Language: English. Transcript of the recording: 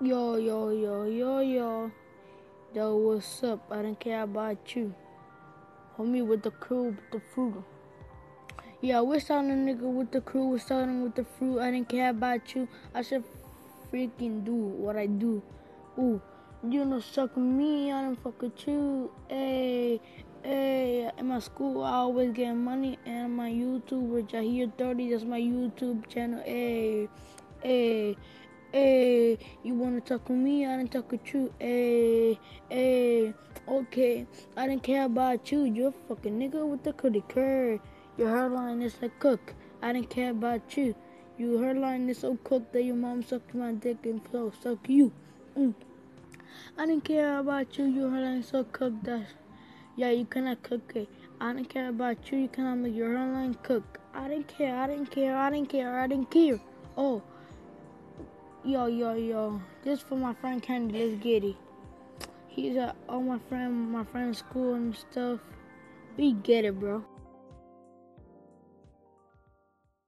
Yo, yo, yo, yo, yo. Yo, what's up? I don't care about you. Homie with the crew, with the fruit. Yeah, we're starting a nigga with the crew. We're starting with the fruit. I didn't care about you. I should freaking do what I do. Ooh, you know, suck me. I don't fuck with you. Hey, hey. In my school, I always get money. And my YouTube, which I hear 30, that's my YouTube channel. Hey, hey. Hey, you wanna talk with me? I didn't talk with you. Hey, hey, okay. I didn't care about you. You're a fucking nigga with the cookie curd. Your hairline is like cook. I didn't care about you. Your hairline is so cooked that your mom sucked my dick and so suck you. Mm. I didn't care about you. Your hairline is so cooked that yeah, you cannot cook it. I didn't care about you. You cannot make your hairline cook. I didn't care. I didn't care. I didn't care. I didn't care. Oh. Yo, yo, yo. Just for my friend Candy. Let's get it. He's at all my friend, my friend's school and stuff. We get it, bro.